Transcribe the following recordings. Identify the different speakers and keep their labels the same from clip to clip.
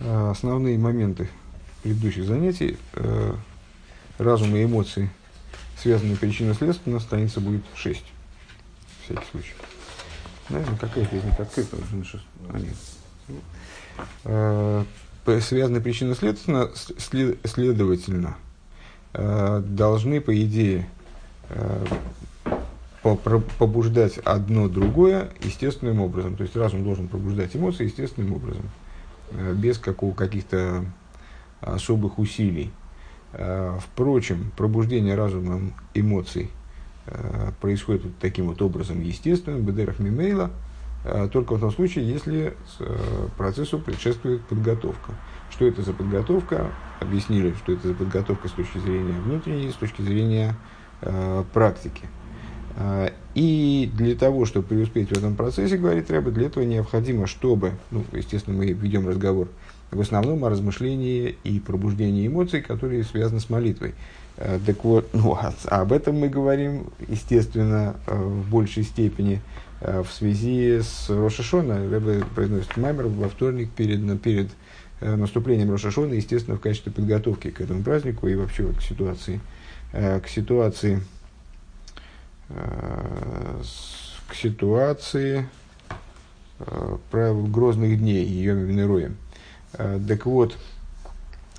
Speaker 1: Э, основные моменты предыдущих занятий, э, разум и эмоции, связанные причинно-следственно, страница будет 6. Всякий случай. Наверное, какая-то из них открыта а. Э, связанные причинно-следственно, следовательно, должны, по идее, побуждать одно другое естественным образом. То есть разум должен пробуждать эмоции естественным образом. Э, без каких-то особых усилий. Э, впрочем, пробуждение разумом эмоций э, происходит вот таким вот образом естественным, бедерах мимейла, только в том случае, если процессу предшествует подготовка. Что это за подготовка? Объяснили, что это за подготовка с точки зрения внутренней, с точки зрения практики. А, и для того, чтобы преуспеть в этом процессе, говорит Рэба, для этого необходимо, чтобы, ну, естественно, мы ведем разговор в основном о размышлении и пробуждении эмоций, которые связаны с молитвой. А, так вот, ну, а об этом мы говорим, естественно, а, в большей степени в связи с Рошашона. Рэба произносит маймер во вторник перед, перед наступлением Рошашона, естественно, в качестве подготовки к этому празднику и вообще к ситуации, к ситуации Э, к ситуации э, правил грозных дней, ее Венероем. Э, так вот,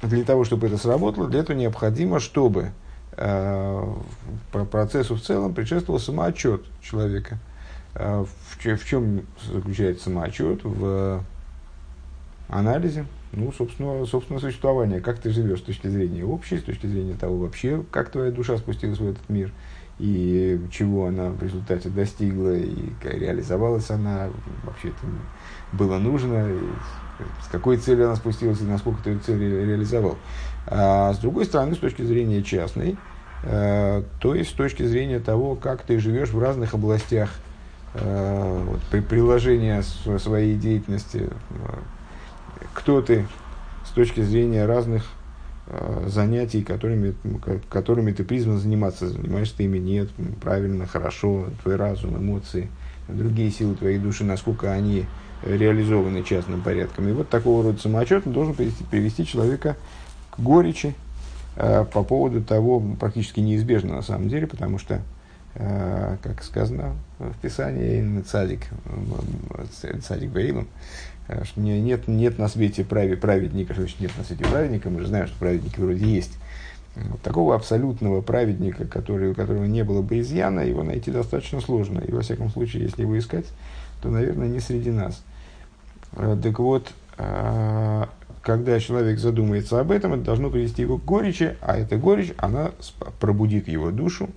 Speaker 1: для того, чтобы это сработало, для этого необходимо, чтобы по процессу в целом предшествовал самоотчет человека. В чем заключается самоотчет? В анализе, ну, собственно, собственно, существования. Как ты живешь с точки зрения общей, с точки зрения того вообще, как твоя душа спустилась в этот мир – и чего она в результате достигла, и реализовалась она, вообще это было нужно, с какой целью она спустилась, и насколько ты эту цель реализовал. А с другой стороны, с точки зрения частной, э, то есть с точки зрения того, как ты живешь в разных областях э, вот, при приложении своей деятельности, э, кто ты с точки зрения разных занятий, которыми, которыми ты призван заниматься. Занимаешься ты ими нет, правильно, хорошо, твой разум, эмоции, другие силы твоей души, насколько они реализованы частным порядком. И вот такого рода самоотчет должен привести, привести человека к горечи э, по поводу того, практически неизбежно на самом деле, потому что, э, как сказано в Писании, цадик, цадик Баилом, Э, что нет, нет на свете прави, праведника, что значит нет на свете праведника, мы же знаем, что праведники вроде есть. Вот такого абсолютного праведника, который, у которого не было бы изъяна, его найти достаточно сложно. И во всяком случае, если его искать, то, наверное, не среди нас. Э, так вот, э, когда человек задумается об этом, это должно привести его к горечи, а эта горечь, она пробудит его душу,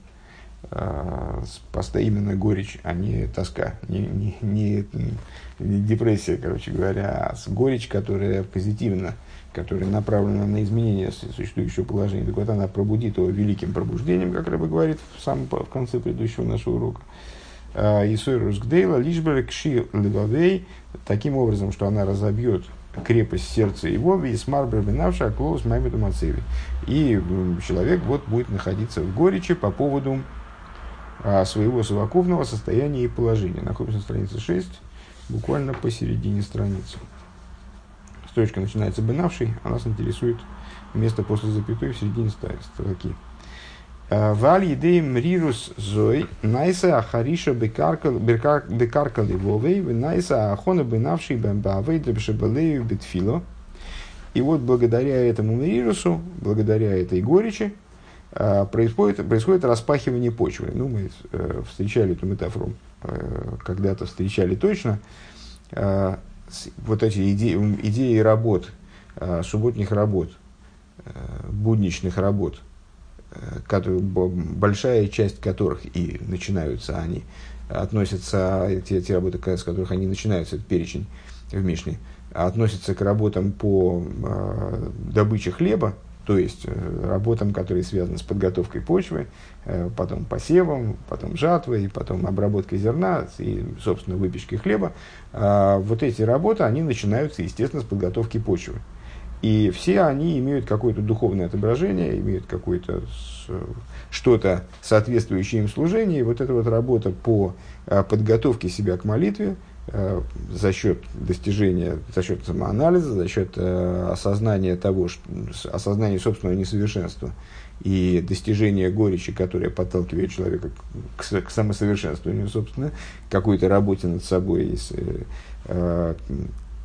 Speaker 1: э, именно горечь, а не тоска, не, не, не, не депрессия, короче говоря, а горечь, которая позитивна, которая направлена на изменение существующего положения. Так вот, она пробудит его великим пробуждением, как Рэба говорит в самом в конце предыдущего нашего урока. А, Исойрус Гдейла, лишбер кши левавей, таким образом, что она разобьет крепость сердца его, и смарбер бенавша клоус маймеду мацеви. И человек вот будет находиться в горечи по поводу а, своего совокупного состояния и положения. Находимся на странице 6, буквально посередине страницы. Строчка начинается бенавшей, а нас интересует место после запятой в середине строки. А, Валь едей мрирус зой, найса ахариша бекарка ливовей, найса ахона бенавший бэмбавей дребшебалею бетфило. И вот благодаря этому мрирусу, благодаря этой горечи, а, происходит, происходит распахивание почвы. Ну, мы э, встречали эту метафору, э, когда-то встречали точно. Э, вот эти идеи, идеи работ, э, субботних работ, э, будничных работ, э, которые, большая часть которых и начинаются они, относятся, эти, эти работы, с которых они начинаются, этот перечень в Мишне, относятся к работам по э, добыче хлеба, то есть э, работам, которые связаны с подготовкой почвы, э, потом посевом, потом жатвой, потом обработкой зерна и, собственно, выпечкой хлеба. А вот эти работы, они начинаются, естественно, с подготовки почвы. И все они имеют какое-то духовное отображение, имеют какое-то что-то соответствующее им служение. И вот эта вот работа по э, подготовке себя к молитве, э, за счет достижения, за счет самоанализа, за счет э, осознания того, что, осознания собственного несовершенства и достижения горечи, которая подталкивает человека к, к, самосовершенствованию, собственно, какой-то работе над собой, с, э,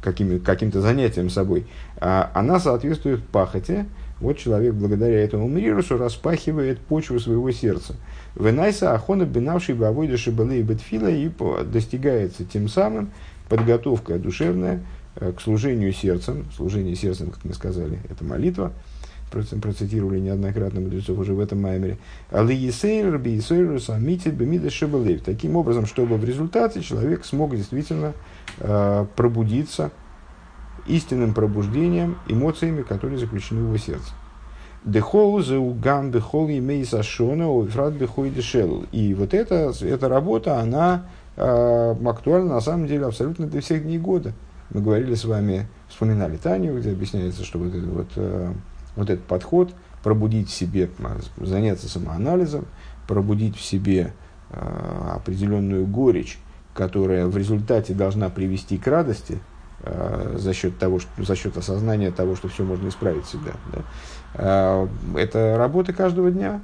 Speaker 1: какими, каким-то занятием собой, а она соответствует пахоте. Вот человек благодаря этому мирусу распахивает почву своего сердца. Венайса ахона бинавший бавойда шибалы бетфила и достигается тем самым подготовка душевная э, к служению сердцем. Служение сердцем, как мы сказали, это молитва. Процитировали неоднократно мудрецов уже в этом маймере. Таким образом, чтобы в результате человек смог действительно э, пробудиться истинным пробуждением, эмоциями, которые заключены в его сердце. Дехол заугам бехол имей сашона уфрат бехой дешел. И вот эта, эта работа, она э, актуальна на самом деле абсолютно для всех дней года. Мы говорили с вами, вспоминали Таню, где объясняется, что вот, этот, вот, э, вот этот подход, пробудить в себе, заняться самоанализом, пробудить в себе э, определенную горечь, которая в результате должна привести к радости – за счет того, что, за счет осознания того, что все можно исправить всегда. Да? Э, это работа каждого дня.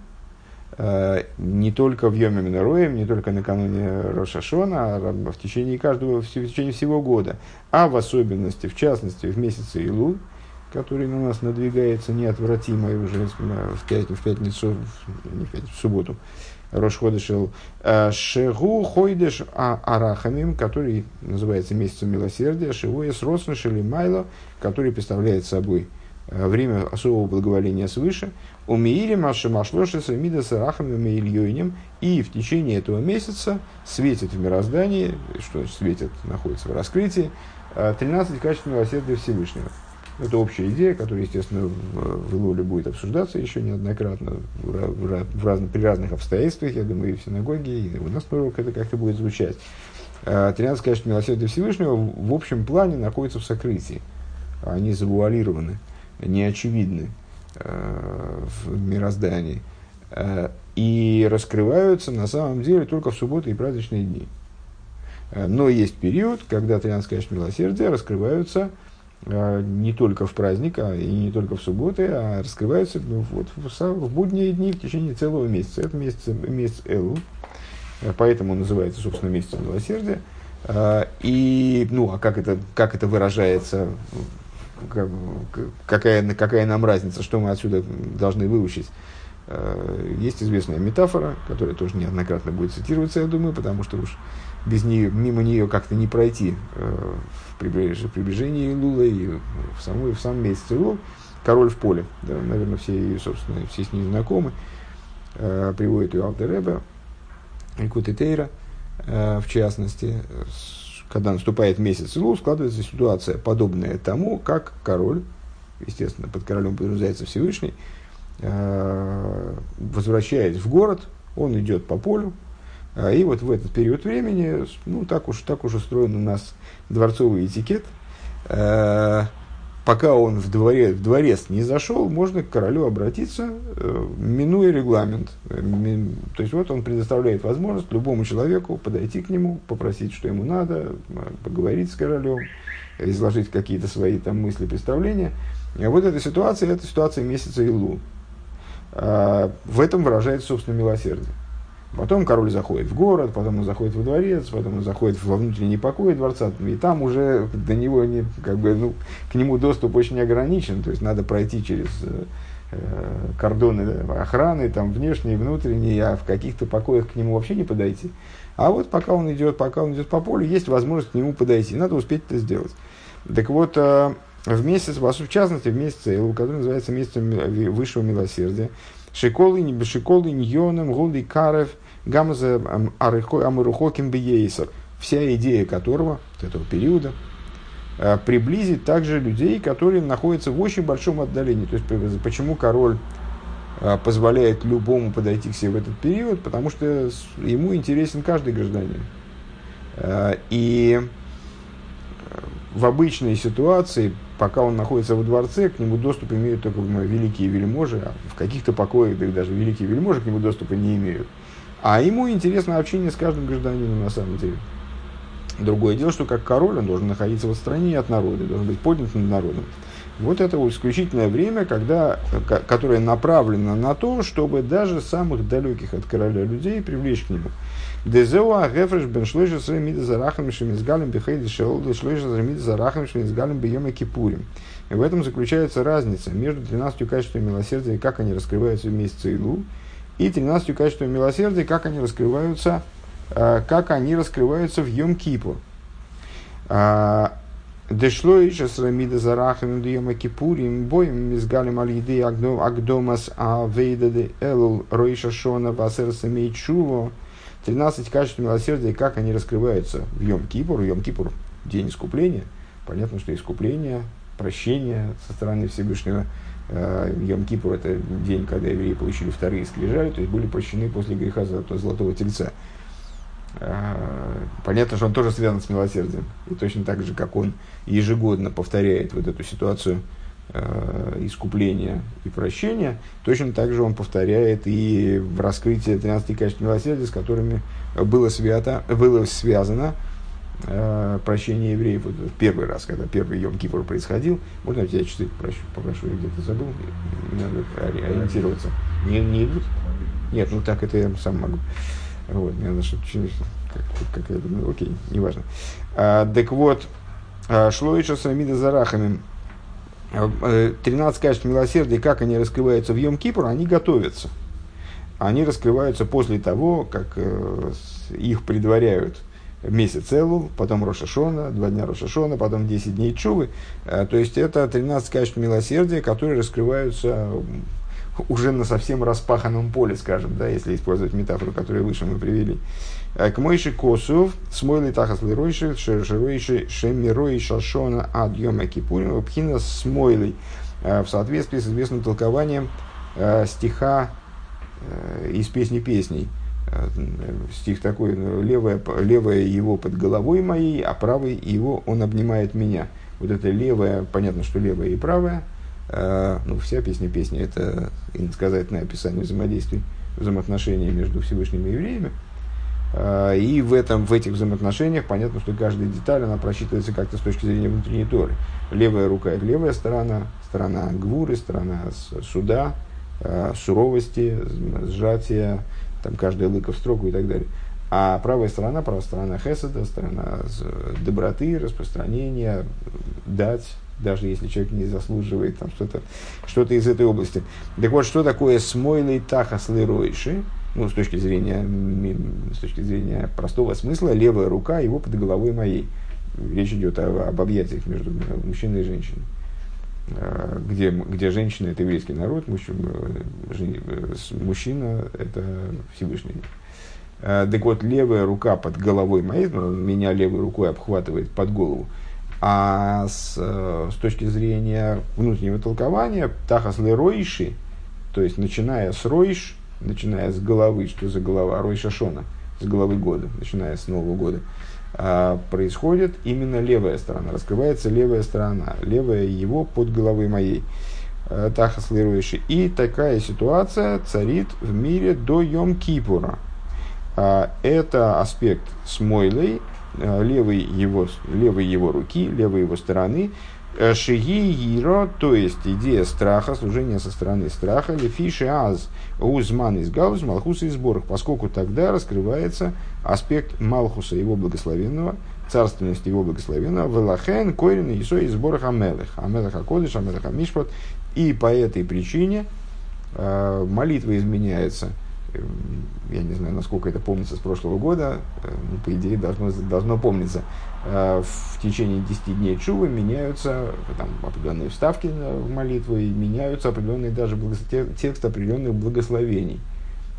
Speaker 1: Э, не только в Йоме Минороем, не только накануне Рошашона, а в течение каждого, в течение всего года. А в особенности, в частности, в месяце Илу, который на нас надвигается неотвратимо уже в пятницу, в, пятницу, не в, пятницу, в субботу. Рошходышел э, Шегу Хойдеш а Арахамим, который называется месяцем милосердия, Шивуя с Роснашели Майло, который представляет собой э, время особого благоволения свыше, у Миири Машимашлоши Самида с Арахамим и Ильёйнем, и в течение этого месяца светит в мироздании, что светит, находится в раскрытии, 13 э, качеств милосердия Всевышнего. Это общая идея, которая, естественно, в, в Илуле будет обсуждаться еще неоднократно в, в, в разных, при разных обстоятельствах. Я думаю, и в синагоге, и у нас на урок это как-то будет звучать. 13 а, качеств милосердия Всевышнего в общем плане находятся в сокрытии. Они завуалированы, неочевидны э, в мироздании. Э, и раскрываются на самом деле только в субботы и праздничные дни. Но есть период, когда 13 качеств милосердия раскрываются а, не только в праздник, а и не только в субботы, а раскрываются ну, вот, в, в будние дни в течение целого месяца. Это месяц, месяц Элу, поэтому называется, собственно, месяцем милосердия. А, и, ну, а как это, как это выражается, какая, какая нам разница, что мы отсюда должны выучить? Есть известная метафора, которая тоже неоднократно будет цитироваться, я думаю, потому что уж без нее, мимо нее как-то не пройти э, в приближении Лула и в, самой, в самом месяце Лул. Король в поле, да, наверное, все ее, собственно, все с ней знакомы. Э, приводит ее Алтереба, Икут и Тейра, э, в частности. Когда наступает месяц Лул, складывается ситуация, подобная тому, как король, естественно, под королем подразумевается Всевышний, э, возвращаясь в город, он идет по полю, и вот в этот период времени, ну, так уж, так уж устроен у нас дворцовый этикет. Э, пока он в, дворе, в дворец не зашел, можно к королю обратиться, э, минуя регламент. То есть вот он предоставляет возможность любому человеку подойти к нему, попросить, что ему надо, поговорить с королем, изложить какие-то свои там мысли, представления. И вот эта ситуация, это ситуация месяца Илу. Э, в этом выражается, собственно, милосердие. Потом король заходит в город, потом он заходит во дворец, потом он заходит во внутренний покой дворца, и там уже до него не, как бы, ну, к нему доступ очень ограничен, то есть надо пройти через э, э кордоны охраны, там внешние, внутренние, а в каких-то покоях к нему вообще не подойти. А вот пока он идет, пока он идет по полю, есть возможность к нему подойти, надо успеть это сделать. Так вот, э, в месяц, в частности, в месяц который называется месяцем высшего милосердия, Шиколы, не бешиколы, ньоном, гули, карев, гамза, амарухоким бейсер. Вся идея которого, вот этого периода, э, приблизить также людей, которые находятся в очень большом отдалении. То есть, почему король э, позволяет любому подойти к себе в этот период, потому что ему интересен каждый гражданин. Э, и в обычной ситуации пока он находится во дворце, к нему доступ имеют только великие вельможи, а в каких-то покоях да, даже великие вельможи к нему доступа не имеют. А ему интересно общение с каждым гражданином на самом деле. Другое дело, что как король он должен находиться в отстранении от народа, должен быть поднят над народом. Вот это исключительное время, когда, которое направлено на то, чтобы даже самых далеких от короля людей привлечь к нему. Дезеуа гефреш бен шлойша сремида зарахам шемизгалем бихейди шеолда шлойша сремида зарахам. И в этом заключается разница между 13 качествами милосердия, как они раскрываются в месяц Илу, и 13 качествами милосердия, как они раскрываются, э, как они раскрываются в Йом-Кипур. Дешло еще с Рамида Зарахами Дьема Кипурим, боем мизгалим аль-еды агдомас а вейда де элул роиша шона басер самей чуво. 13 качеств милосердия, как они раскрываются в Йом Кипур. Йом Кипур – день искупления. Понятно, что искупление, прощение со стороны Всевышнего. Э, Йом Кипур – это день, когда евреи получили вторые скрижали, то есть были прощены после греха Золотого Тельца. А, понятно, что он тоже связан с милосердием. И точно так же, как он ежегодно повторяет вот эту ситуацию э, искупления и прощения, точно так же он повторяет и в раскрытии 13 качеств милосердия, с которыми было, свято, было связано э, прощение евреев. Вот первый раз, когда первый Йом Кипр происходил, можно я тебя часы попрошу, попрошу я где-то забыл, надо ориентироваться. Не, не идут? Нет, ну так это я сам могу. Мне надо что-то как, как я думаю, окей, неважно. А, так вот, а, шло еще с Рамида Зарахами. 13 а, качеств милосердия, как они раскрываются в Йом Кипур, они готовятся. Они раскрываются после того, как э, их предваряют месяц Элул, потом Рошашона, два дня Рошашона, потом 10 дней Чувы. А, то есть это 13 качеств милосердия, которые раскрываются уже на совсем распаханном поле, скажем, да, если использовать метафору, которую выше мы привели. Э, к Мойши Косов, смойли тахас лиройши, шеройши, шемирой шашона ад йома кипурим, пхина смойли, э, в соответствии с известным толкованием э, стиха из песни песней. Стих такой, левая, левая его под головой моей, а правый его он обнимает меня. Вот это левая, понятно, что левая и правая – ну, вся песня песни – это иносказательное описание взаимодействий, взаимоотношений между Всевышним и евреями. А, и в, этом, в этих взаимоотношениях понятно, что каждая деталь, она просчитывается как-то с точки зрения внутренней торы. Левая рука – это левая сторона, сторона гвуры, сторона суда, а, суровости, сжатия, там каждая лыка в строку и так далее. А правая сторона, правая сторона хеседа, сторона доброты, распространения, дать, даже если человек не заслуживает там, что-то, что-то из этой области. Так вот, что такое смойлый тахас леройши? Ну, с точки зрения, с точки зрения простого смысла, левая рука его под головой моей. Речь идет о, об объятиях между мужчиной и женщиной. А, где, где женщина – это еврейский народ, мужчина, мужчина – это Всевышний. А, так вот, левая рука под головой моей, ну, меня левой рукой обхватывает под голову, а с, э, с точки зрения внутреннего толкования, тахас леройши, то есть начиная с ройш, начиная с головы, что за голова, ройша шона, с головы года, начиная с Нового года, а, происходит именно левая сторона, раскрывается левая сторона, левая его под головой моей. Э, тахас леройши. И такая ситуация царит в мире до Йом Кипура. А, это аспект с Мойлей, Э, левой его, левой его руки, левой его стороны, э, Шиги Иро, то есть идея страха, служения со стороны страха, Лефиши Аз, Узман из Галус, Малхуса из Сборах, поскольку тогда раскрывается аспект Малхуса, его благословенного, царственности его благословенного, Велахен, Койрин, Исо из Сборах Амелех, Амелех Акодыш, Амелех Амишпот, и по этой причине э, молитва изменяется – я не знаю, насколько это помнится с прошлого года, э, ну, по идее должно, должно помниться, э, в течение 10 дней чувы меняются там, определенные вставки в молитву и меняются определенные даже текст определенных благословений.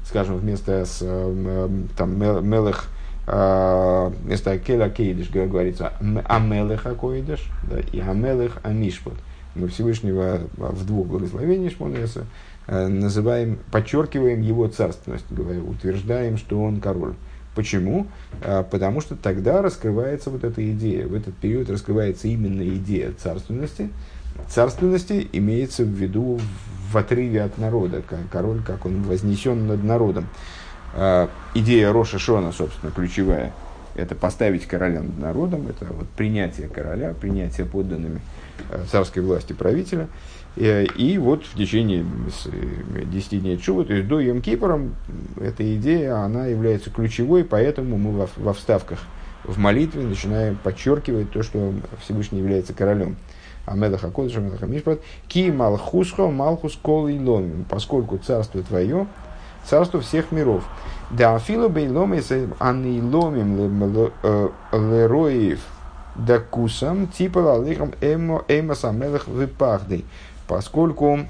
Speaker 1: Скажем, вместо с, э, там, мелех, вместо келя кейдиш говорится амелех акоидиш да, и амелех амишпот. Мы Всевышнего в двух благословениях Шмонеса Э, называем, подчеркиваем его царственность, говоря, утверждаем, что он король. Почему? А, потому что тогда раскрывается вот эта идея. В этот период раскрывается именно идея царственности. Царственности имеется в виду в отрыве от народа, король, как он вознесен над народом. А, идея Роша Шона, собственно, ключевая. это поставить короля над народом, это вот принятие короля, принятие подданными царской власти правителя. И, и вот в течение 10 дней чува, то есть до Йом эта идея, она является ключевой, поэтому мы во, вставках в молитве начинаем подчеркивать то, что Всевышний является королем. Амедаха Кодыш, Амедаха Мишпат, Ки Малхусхо, Малхус Кол и Ломим, поскольку царство твое, царство всех миров. Да Афилу Бейломис Анни Ломим Лероев Дакусам, типа Лалихам Эмо Эймас Амелах Випахдей, поскольку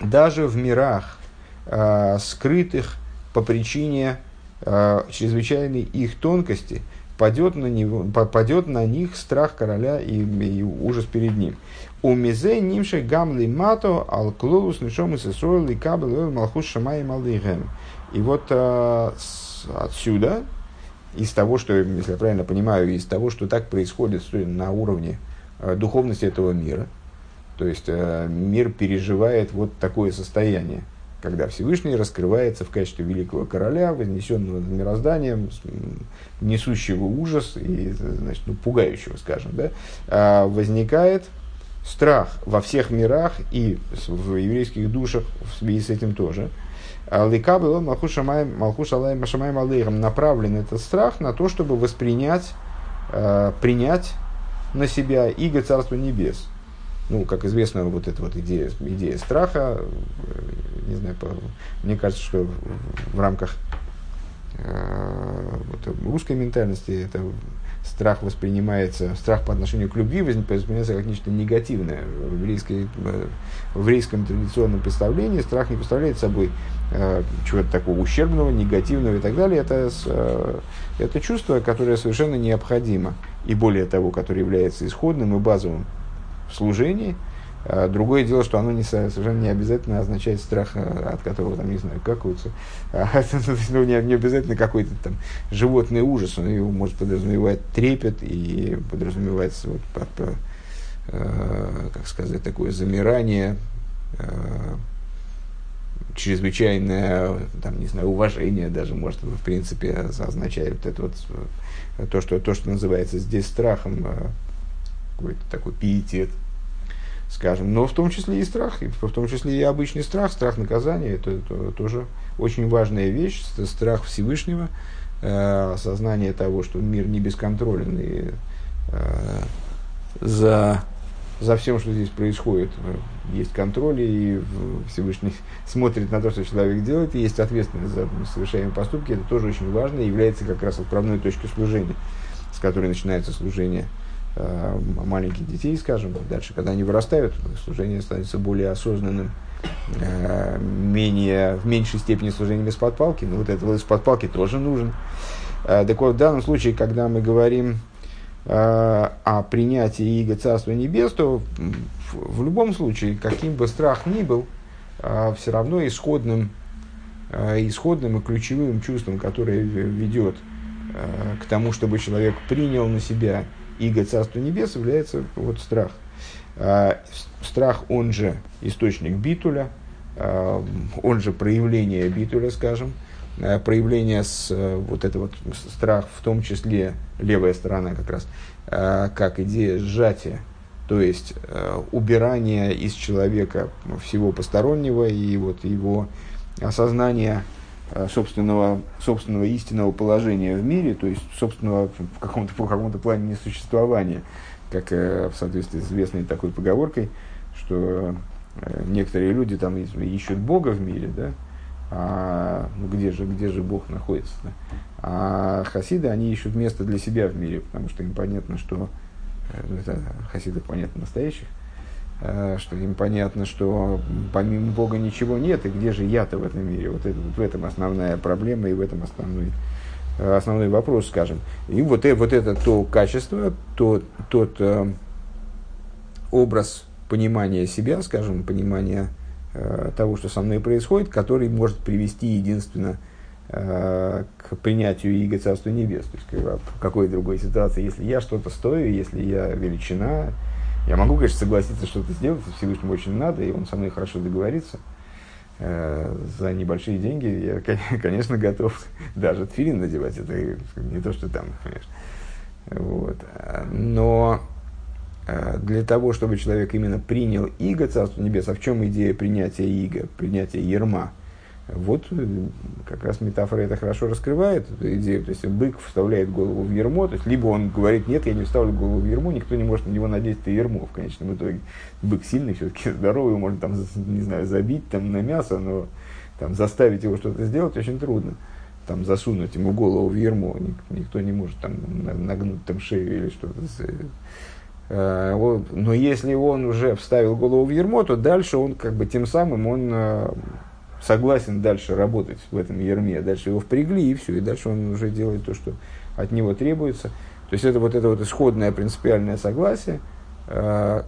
Speaker 1: даже в мирах, э, скрытых по причине э, чрезвычайной их тонкости, падет на, него, падет на них страх короля и, и ужас перед ним. У мизе нимши гамли мато ал клоус нишом и сесроил и кабел малхус шамай малыгем. И вот а, с, отсюда, из того, что, если я правильно понимаю, из того, что так происходит на уровне а, духовности этого мира, то есть а, мир переживает вот такое состояние – когда Всевышний раскрывается в качестве великого короля, вознесенного над мирозданием, несущего ужас и значит, ну, пугающего, скажем, да, а возникает страх во всех мирах и в еврейских душах в связи с этим тоже. А Ликабел Малхуш Алай Машамай Алейхам направлен этот страх на то, чтобы воспринять, а, принять на себя иго Царства Небес – ну, как известно, вот эта вот идея, идея страха, э, не знаю, по, мне кажется, что в, рамках э, вот, русской ментальности это страх воспринимается, страх по отношению к любви воспринимается как нечто негативное. В, еврейской, э, в еврейском традиционном представлении страх не представляет собой э, чего-то такого ущербного, негативного и так далее. Это, э, это чувство, которое совершенно необходимо, и более того, которое является исходным и базовым служении. А другое дело, что оно не, совершенно не обязательно означает страх, а, от которого, там, не знаю, какаются. А, ну, не, не обязательно какой-то там животный ужас. Он его может подразумевать трепет и подразумевается, вот, под, по, э, как сказать, такое замирание, э, чрезвычайное, там, не знаю, уважение даже, может, в принципе, означает вот это вот, то, что, то, что называется здесь страхом, какой-то такой пиетет, скажем, но в том числе и страх, и в том числе и обычный страх, страх наказания, это, это тоже очень важная вещь, это страх Всевышнего, э, осознание того, что мир не бесконтролен, и э, за, за всем, что здесь происходит, э, есть контроль, и Всевышний смотрит на то, что человек делает, и есть ответственность за совершаемые поступки, это тоже очень важно, и является как раз отправной точкой служения, с которой начинается служение маленьких детей, скажем, дальше, когда они вырастают, служение становится более осознанным, э, менее, в меньшей степени служением из-под палки, но вот этого из-под палки тоже нужен. Э, так вот, в данном случае, когда мы говорим о принятии Иго Царства Небес, то в любом случае, каким бы страх ни был, все равно исходным, исходным и ключевым чувством, которое ведет к тому, чтобы человек принял на себя иго Царства Небес является вот страх. А, страх, он же источник битуля, а, он же проявление битуля, скажем, а, проявление с, вот это вот страх, в том числе левая сторона как раз, как идея сжатия, то есть убирание из человека всего постороннего и вот его осознание собственного, собственного истинного положения в мире, то есть собственного в каком-то, в каком-то плане несуществования, как э, в соответствии с известной такой поговоркой, что э, некоторые люди там ищут Бога в мире, да, а ну, где, же, где же Бог находится? Да? А хасиды, они ищут место для себя в мире, потому что им понятно, что это хасиды, понятно, настоящих, Э, что им понятно, что помимо Бога ничего нет, и где же я-то в этом мире? Вот, это, вот в этом основная проблема и в этом основной, э, основной вопрос, скажем. И вот, вот это то качество, то, тот э, образ понимания себя, скажем, понимания э, того, что со мной происходит, который может привести единственно э, к принятию Иго Царства Небес. То есть, в какой другой ситуации, если я что-то стою, если я величина, я могу, конечно, согласиться что-то сделать, Всевышнему очень надо, и он со мной хорошо договорится. э, за небольшие деньги я, конечно, готов даже тфилин надевать. Это не то, что там, конечно. Вот. Но э, для того, чтобы человек именно принял иго Царство Небес, а в чем идея принятия иго, принятия ерма – вот э, как раз метафора это хорошо раскрывает, эту идею. То есть бык вставляет голову в ермо, то есть либо он говорит, нет, я не вставлю голову в ермо, никто не может на него надеть это ермо в конечном итоге. Бык сильный, все-таки здоровый, можно там, не знаю, забить там на мясо, но там заставить его что-то сделать очень трудно. Там засунуть ему голову в ермо, никто не может там нагнуть там шею или что-то. Э, но если он уже вставил голову в ермо, то дальше он как бы тем самым он э, согласен дальше работать в этом ерме, дальше его впрягли, и все, и дальше он уже делает то, что от него требуется. То есть это вот это вот исходное принципиальное согласие, э,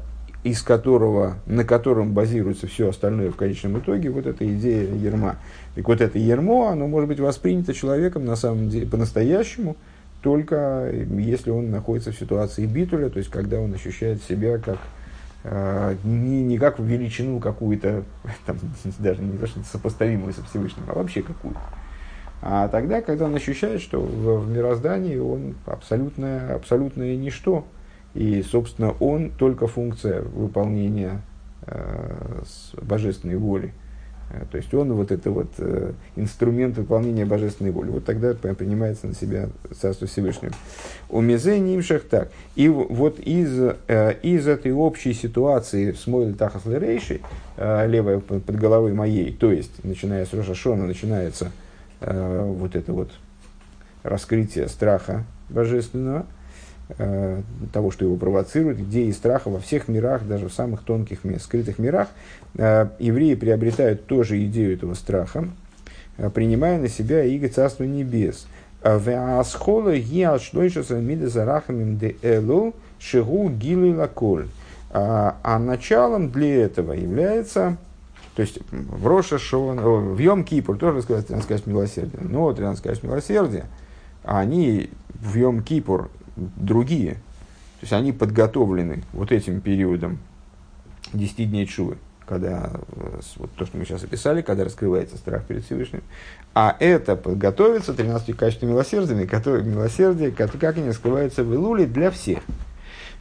Speaker 1: из которого, на котором базируется все остальное в конечном итоге, вот эта идея ерма. И вот это ермо, оно может быть воспринято человеком на самом деле по-настоящему, только если он находится в ситуации битуля, то есть когда он ощущает себя как не, не как величину какую-то, там, даже не то, что сопоставимую со Всевышним, а вообще какую-то. А тогда, когда он ощущает, что в, в мироздании он абсолютное, абсолютное ничто, и, собственно, он только функция выполнения э, божественной воли. Э, то есть он вот это вот э, инструмент выполнения божественной воли. Вот тогда принимается на себя Царство Всевышнего. У Мезе Нимшах так. И вот из, э, из этой общей ситуации с Мойль Тахас Лерейши, левой под головой моей, то есть, начиная с Рошашона, начинается вот это вот раскрытие страха божественного – э, того, что его провоцирует, идеи страха во всех мирах, даже в самых тонких, скрытых мирах, э, евреи приобретают тоже идею этого страха, э, принимая на себя иго Царства Небес. Веасхола гиалшлойшаса мидазарахамим де элу гилы лаколь. А, а началом для этого является, то есть в Роша Шон, в Йом Кипур тоже сказать 13 милосердия, но 13 милосердия, они в Йом Кипур другие. То есть они подготовлены вот этим периодом 10 дней Чувы, когда э, вот то, что мы сейчас описали, когда раскрывается страх перед Всевышним. А это подготовится 13 качествами милосердия, которые, милосердия, как, они раскрываются в Илуле для всех.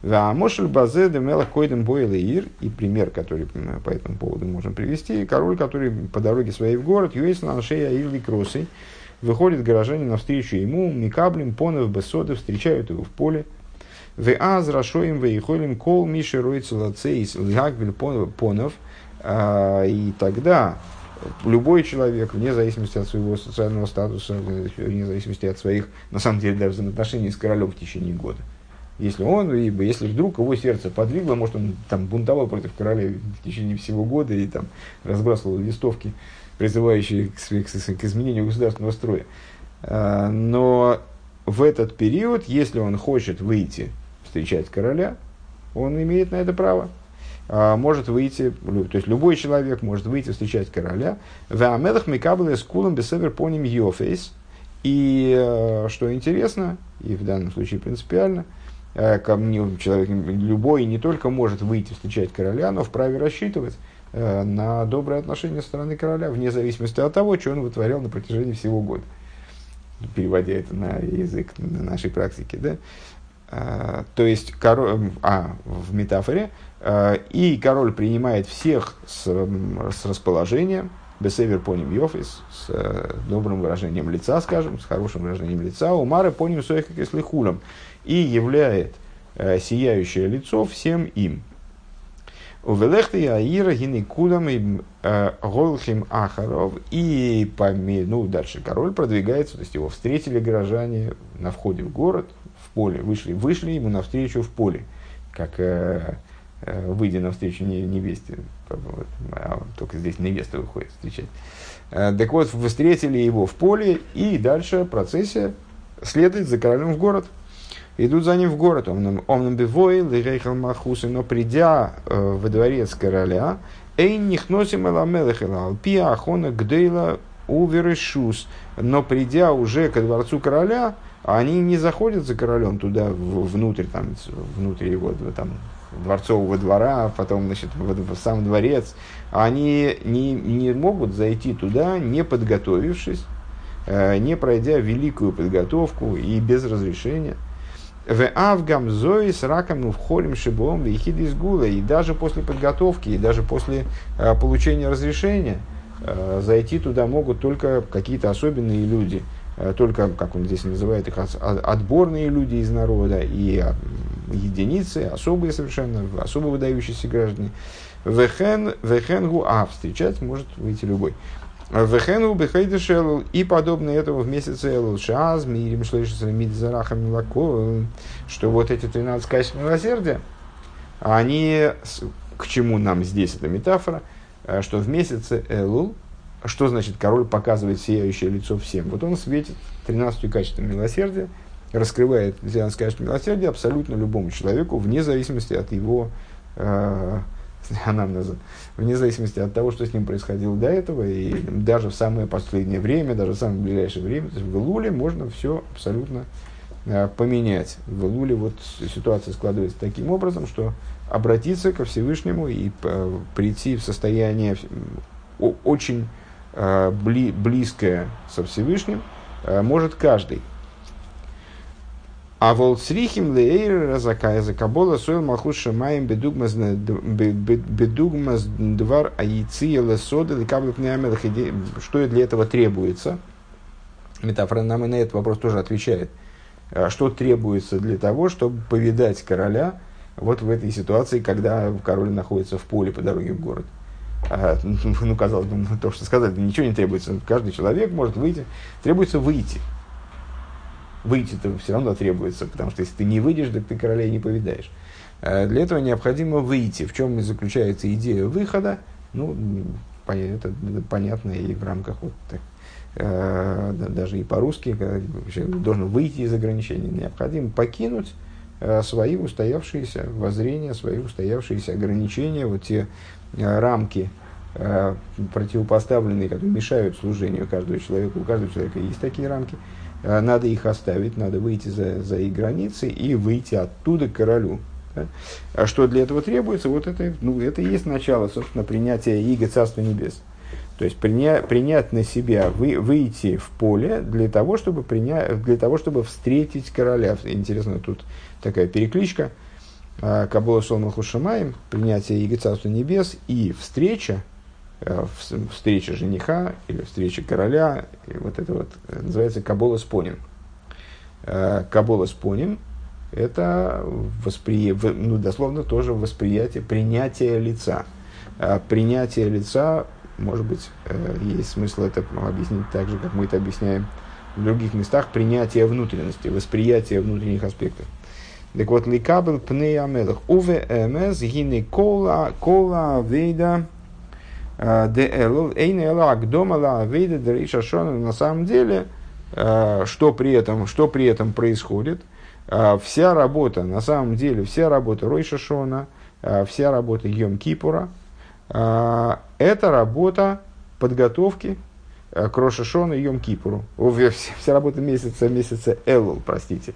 Speaker 1: Мошель Базе Демела Койдем Бойлеир, и пример, который по этому поводу можем привести, король, который по дороге своей в город, Юэйсан Шея Ирли Кросой, Выходит горожане навстречу ему, Микаблем, Понов, Бесоды, встречают его в поле. В аз рашоим вейхолим кол миши ройца лацейс лгагвель понов. А, и тогда любой человек, вне зависимости от своего социального статуса, вне зависимости от своих, на самом деле, даже взаимоотношений с королем в течение года, если он, либо если вдруг его сердце подвигло, может, он там бунтовал против короля в течение всего года и там разбрасывал листовки, призывающие к, к, изменению государственного строя. А, но в этот период, если он хочет выйти встречать короля, он имеет на это право. А, может выйти, то есть любой человек может выйти встречать короля. והמלך מקבל את כולם בסבר פנים יפות. И э, что интересно, и в данном случае принципиально, э, ко мне человек любой не только может выйти встречать короля, но вправе рассчитывать, на доброе отношение со стороны короля, вне зависимости от того, что он вытворял на протяжении всего года. Переводя это на язык на нашей практике. Да? А, то есть, король, а, в метафоре, а, и король принимает всех с, с расположением, бесевер поним йофис, с а, добрым выражением лица, скажем, с хорошим выражением лица, умары поним соих и хулом, и являет сияющее лицо всем им. Увелехты Аира гины кудам и голхим ахаров. И по, ну, дальше король продвигается, то есть его встретили горожане на входе в город, в поле, вышли, вышли ему навстречу в поле, как э, э, выйдя навстречу невесте, вот, а только здесь невеста выходит встречать. Э, так вот, встретили его в поле, и дальше процессия следует за королем в город – идут за ним в город. Омном бивой, лирейхал махусы, но придя э, во дворец короля, эйн нихносим эламелехела, алпия ахона гдейла уверешус. Но придя уже ко дворцу короля, они не заходят за королем туда внутрь, там, внутрь его там, дворцового двора, а потом значит, в, в сам дворец, они не, не могут зайти туда, не подготовившись, э, не пройдя великую подготовку и без разрешения. В Авгам Зои с раком в холим шибом вихид из гула. И даже после подготовки, и даже после э, получения разрешения э, зайти туда могут только какие-то особенные люди – Э, только, как он здесь называет их, отборные люди из народа и а, единицы, особые совершенно, особо выдающиеся граждане. Вехен, вехенгу, а встречать может выйти любой. Вехенгу бехайдешелл и подобное этому в месяце Элул Шаз, Мирим Шлейшиса Мидзарахам Милако, что вот эти 13 качеств милосердия, они, к чему нам здесь эта метафора, э, что в месяце Элул, что значит король показывает сияющее лицо всем? Вот он светит 13 качеством милосердия, раскрывает 13 качеств милосердия абсолютно любому человеку, вне зависимости от его э, анамнеза, вне зависимости от того, что с ним происходило до этого, и даже в самое последнее время, даже в самое ближайшее время, то есть в Илуле можно все абсолютно э, поменять. В Илуле вот ситуация складывается таким образом, что обратиться ко Всевышнему и э, прийти в состояние очень Э, бли, близкое со Всевышним, э, может каждый. А волцрихим лейр разакая закабола сойл махуш шамаем бедугмаз двар аиция лесода лекаблик Что для этого требуется? Метафора нам и на этот вопрос тоже отвечает. Э, что требуется для того, чтобы повидать короля вот в этой ситуации, когда король находится в поле по дороге в город? А, ну, казалось бы, то, что сказали, ничего не требуется. Каждый человек может выйти. Требуется выйти. Выйти-то все равно требуется, потому что если ты не выйдешь, так ты королей не повидаешь. А для этого необходимо выйти. В чем заключается идея выхода? Ну, это понятно и в рамках вот э, даже и по-русски, человек должен выйти из ограничений, необходимо покинуть э, свои устоявшиеся воззрения, свои устоявшиеся ограничения, вот те Э, рамки э, противопоставленные, которые мешают служению каждого человека. У каждого человека есть такие рамки. Э, надо их оставить, надо выйти за, за их границы и выйти оттуда к королю. Да? А что для этого требуется? Вот это, ну, это и есть начало, собственно, принятия Иго Царства Небес. То есть приня, принять на себя, вы, выйти в поле для того, чтобы, принять, для того, чтобы встретить короля. Интересно, тут такая перекличка – а, Кабола Солман Хушамаем, принятие Иго Царства Небес и встреча, э, встреча жениха или встреча короля, и вот это вот э, называется Кабола Споним. Э, Кабола Споним – это воспри... ну, дословно тоже восприятие, принятие лица. Принятие лица, может быть, есть смысл это объяснить так же, как мы это объясняем в других местах, принятие внутренности, восприятие внутренних аспектов. Так вот, ликабел пней амелах. Уве эмез гине кола кола вейда На самом деле, э, что при этом, что при этом происходит? Э, вся работа, на самом деле, вся работа Ройша Шона, вся работа Йом Кипура, это работа подготовки к Рошашону и Йом Кипуру. Вся работа месяца, месяца Элул, простите.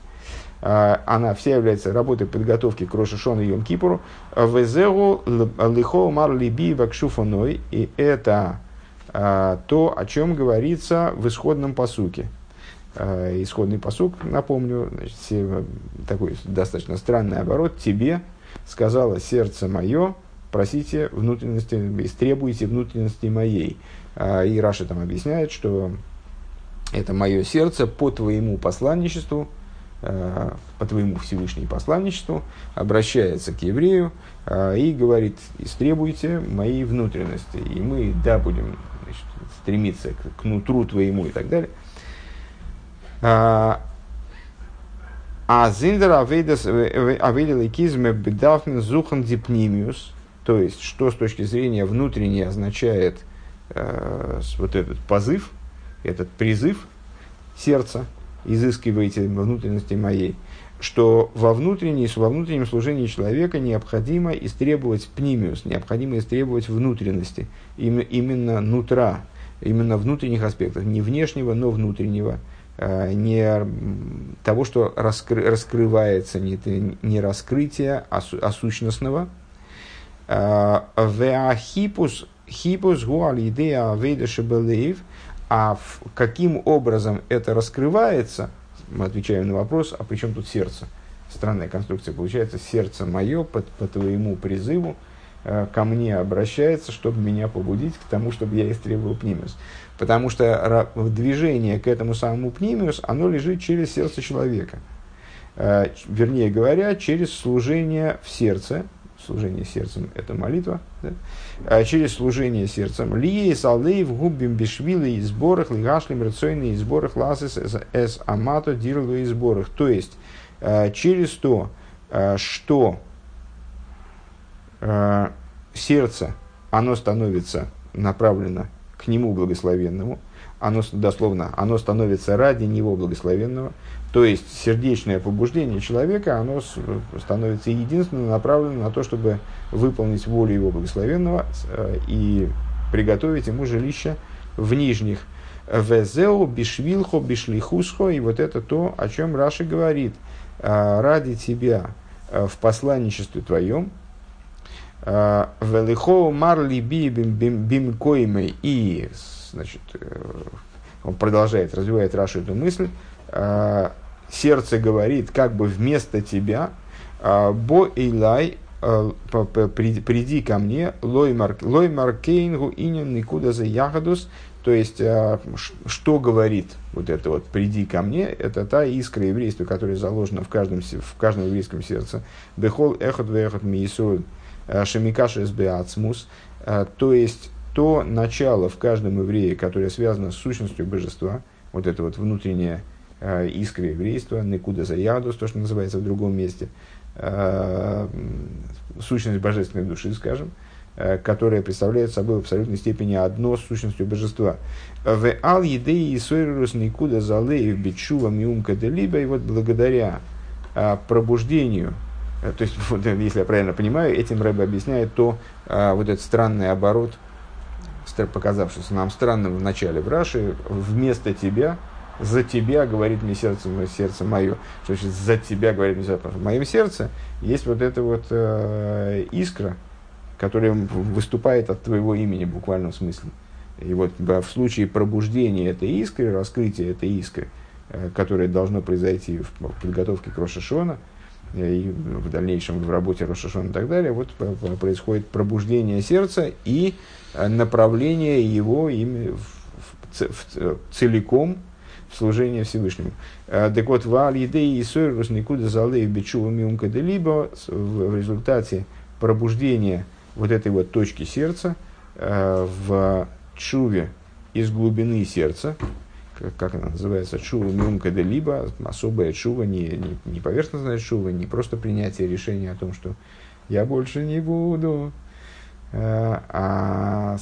Speaker 1: А, она вся является работой подготовки к Рошашону и Йом Кипуру. Везеру лихо мар либи вакшуфаной. И это а, то, о чем говорится в исходном посуке. А, исходный посук, напомню, значит, такой достаточно странный оборот. Тебе сказала сердце мое, просите внутренности, истребуйте внутренности моей. И Раша там объясняет, что это мое сердце по твоему посланничеству, Э, по твоему Всевышнему посланничеству, обращается к еврею э, и говорит, истребуйте моей внутренности, и мы, да, будем значит, стремиться к, к нутру твоему и так далее. А, а зиндер авейдел кизме бедафмен зухан дипнимиус, то есть, что с точки зрения внутренней означает э, вот этот позыв, этот призыв сердца, изыскиваете внутренности моей, что во, внутренней, во внутреннем служении человека необходимо истребовать пнимиус, необходимо истребовать внутренности, именно нутра, именно внутренних аспектов, не внешнего, но внутреннего, не того, что раскры, раскрывается, не, не раскрытие, а, су, а сущностного. Веахипус хипус гуаль идея авейда шебелеев, а каким образом это раскрывается, мы отвечаем на вопрос, а при чем тут сердце? Странная конструкция получается, сердце мое по, по твоему призыву э, ко мне обращается, чтобы меня побудить к тому, чтобы я истребовал пнимиус. Потому что движение к этому самому пнимиус, оно лежит через сердце человека. Э, вернее говоря, через служение в сердце, служение сердцем – это молитва, да? а через служение сердцем. Лие салдеев губим бешвилы и сборах, лигашлим рационные и сборах ласес эс амато дирлу и сборах. То есть, а, через то, а, что а, сердце, оно становится направлено к нему благословенному, оно, дословно, оно становится ради него благословенного, то есть сердечное побуждение человека, оно становится единственно направлено на то, чтобы выполнить волю его благословенного э, и приготовить ему жилище в нижних. Везео, бишвилхо, бишлихусхо, и вот это то, о чем Раши говорит. «Э, ради тебя э, в посланничестве твоем, Велихо марли бим коймей и значит, он продолжает, развивает Рашу эту мысль, сердце говорит, как бы вместо тебя, а, бо илай, а, приди ко мне, лой маркейнгу инин никуда за ягодус, то есть, а, что говорит вот это вот «приди ко мне», это та искра еврейства, которая заложена в каждом, в каждом еврейском сердце. «Бехол эхот вехот миисуэль шамикаш эсбеацмус», то есть, то начало в каждом еврее, которое связано с сущностью божества, вот это вот внутреннее искры еврейства, никуда за ядус, то, что называется в другом месте, э, сущность божественной души, скажем, э, которая представляет собой в абсолютной степени одно с сущностью божества. В ал едеи сойрус никуда залеев бичува миумка либо и вот благодаря э, пробуждению, э, то есть, вот, если я правильно понимаю, этим Рэбе объясняет то, э, вот этот странный оборот, показавшийся нам странным в начале в Раши, вместо тебя – за тебя говорит мне сердце, сердце мое. Что значит за тебя говорит мне сердце? В моем сердце есть вот эта вот э, искра, которая выступает от твоего имени в буквальном смысле. И вот в случае пробуждения этой искры, раскрытия этой искры, э, которое должно произойти в, в подготовке к Рошашона, э, и в дальнейшем в работе Рошашона и так далее, вот происходит пробуждение сердца и э, направление его ими в, в, в, целиком служение Всевышнему. Э, так вот, вал едей и сойрус никуда залей миумка либо в результате пробуждения вот этой вот точки сердца э, в чуве из глубины сердца, как она называется, чува миумка де либо, особая чува, не, не, поверхностная чува, не просто принятие решения о том, что я больше не буду, а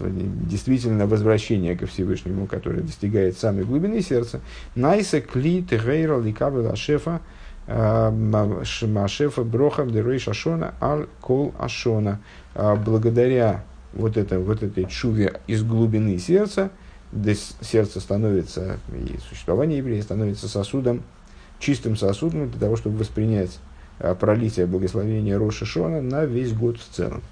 Speaker 1: действительно возвращение ко Всевышнему, которое достигает самой глубины сердца. Найса кли тегейра ликабела шефа Машефа Броха Дерой Шашона Аль Кол Ашона. А, благодаря вот, это, вот этой чуве из глубины сердца, сердце становится, и существование еврея становится сосудом, чистым сосудом для того, чтобы воспринять пролитие благословения Роша Шона на весь год в целом.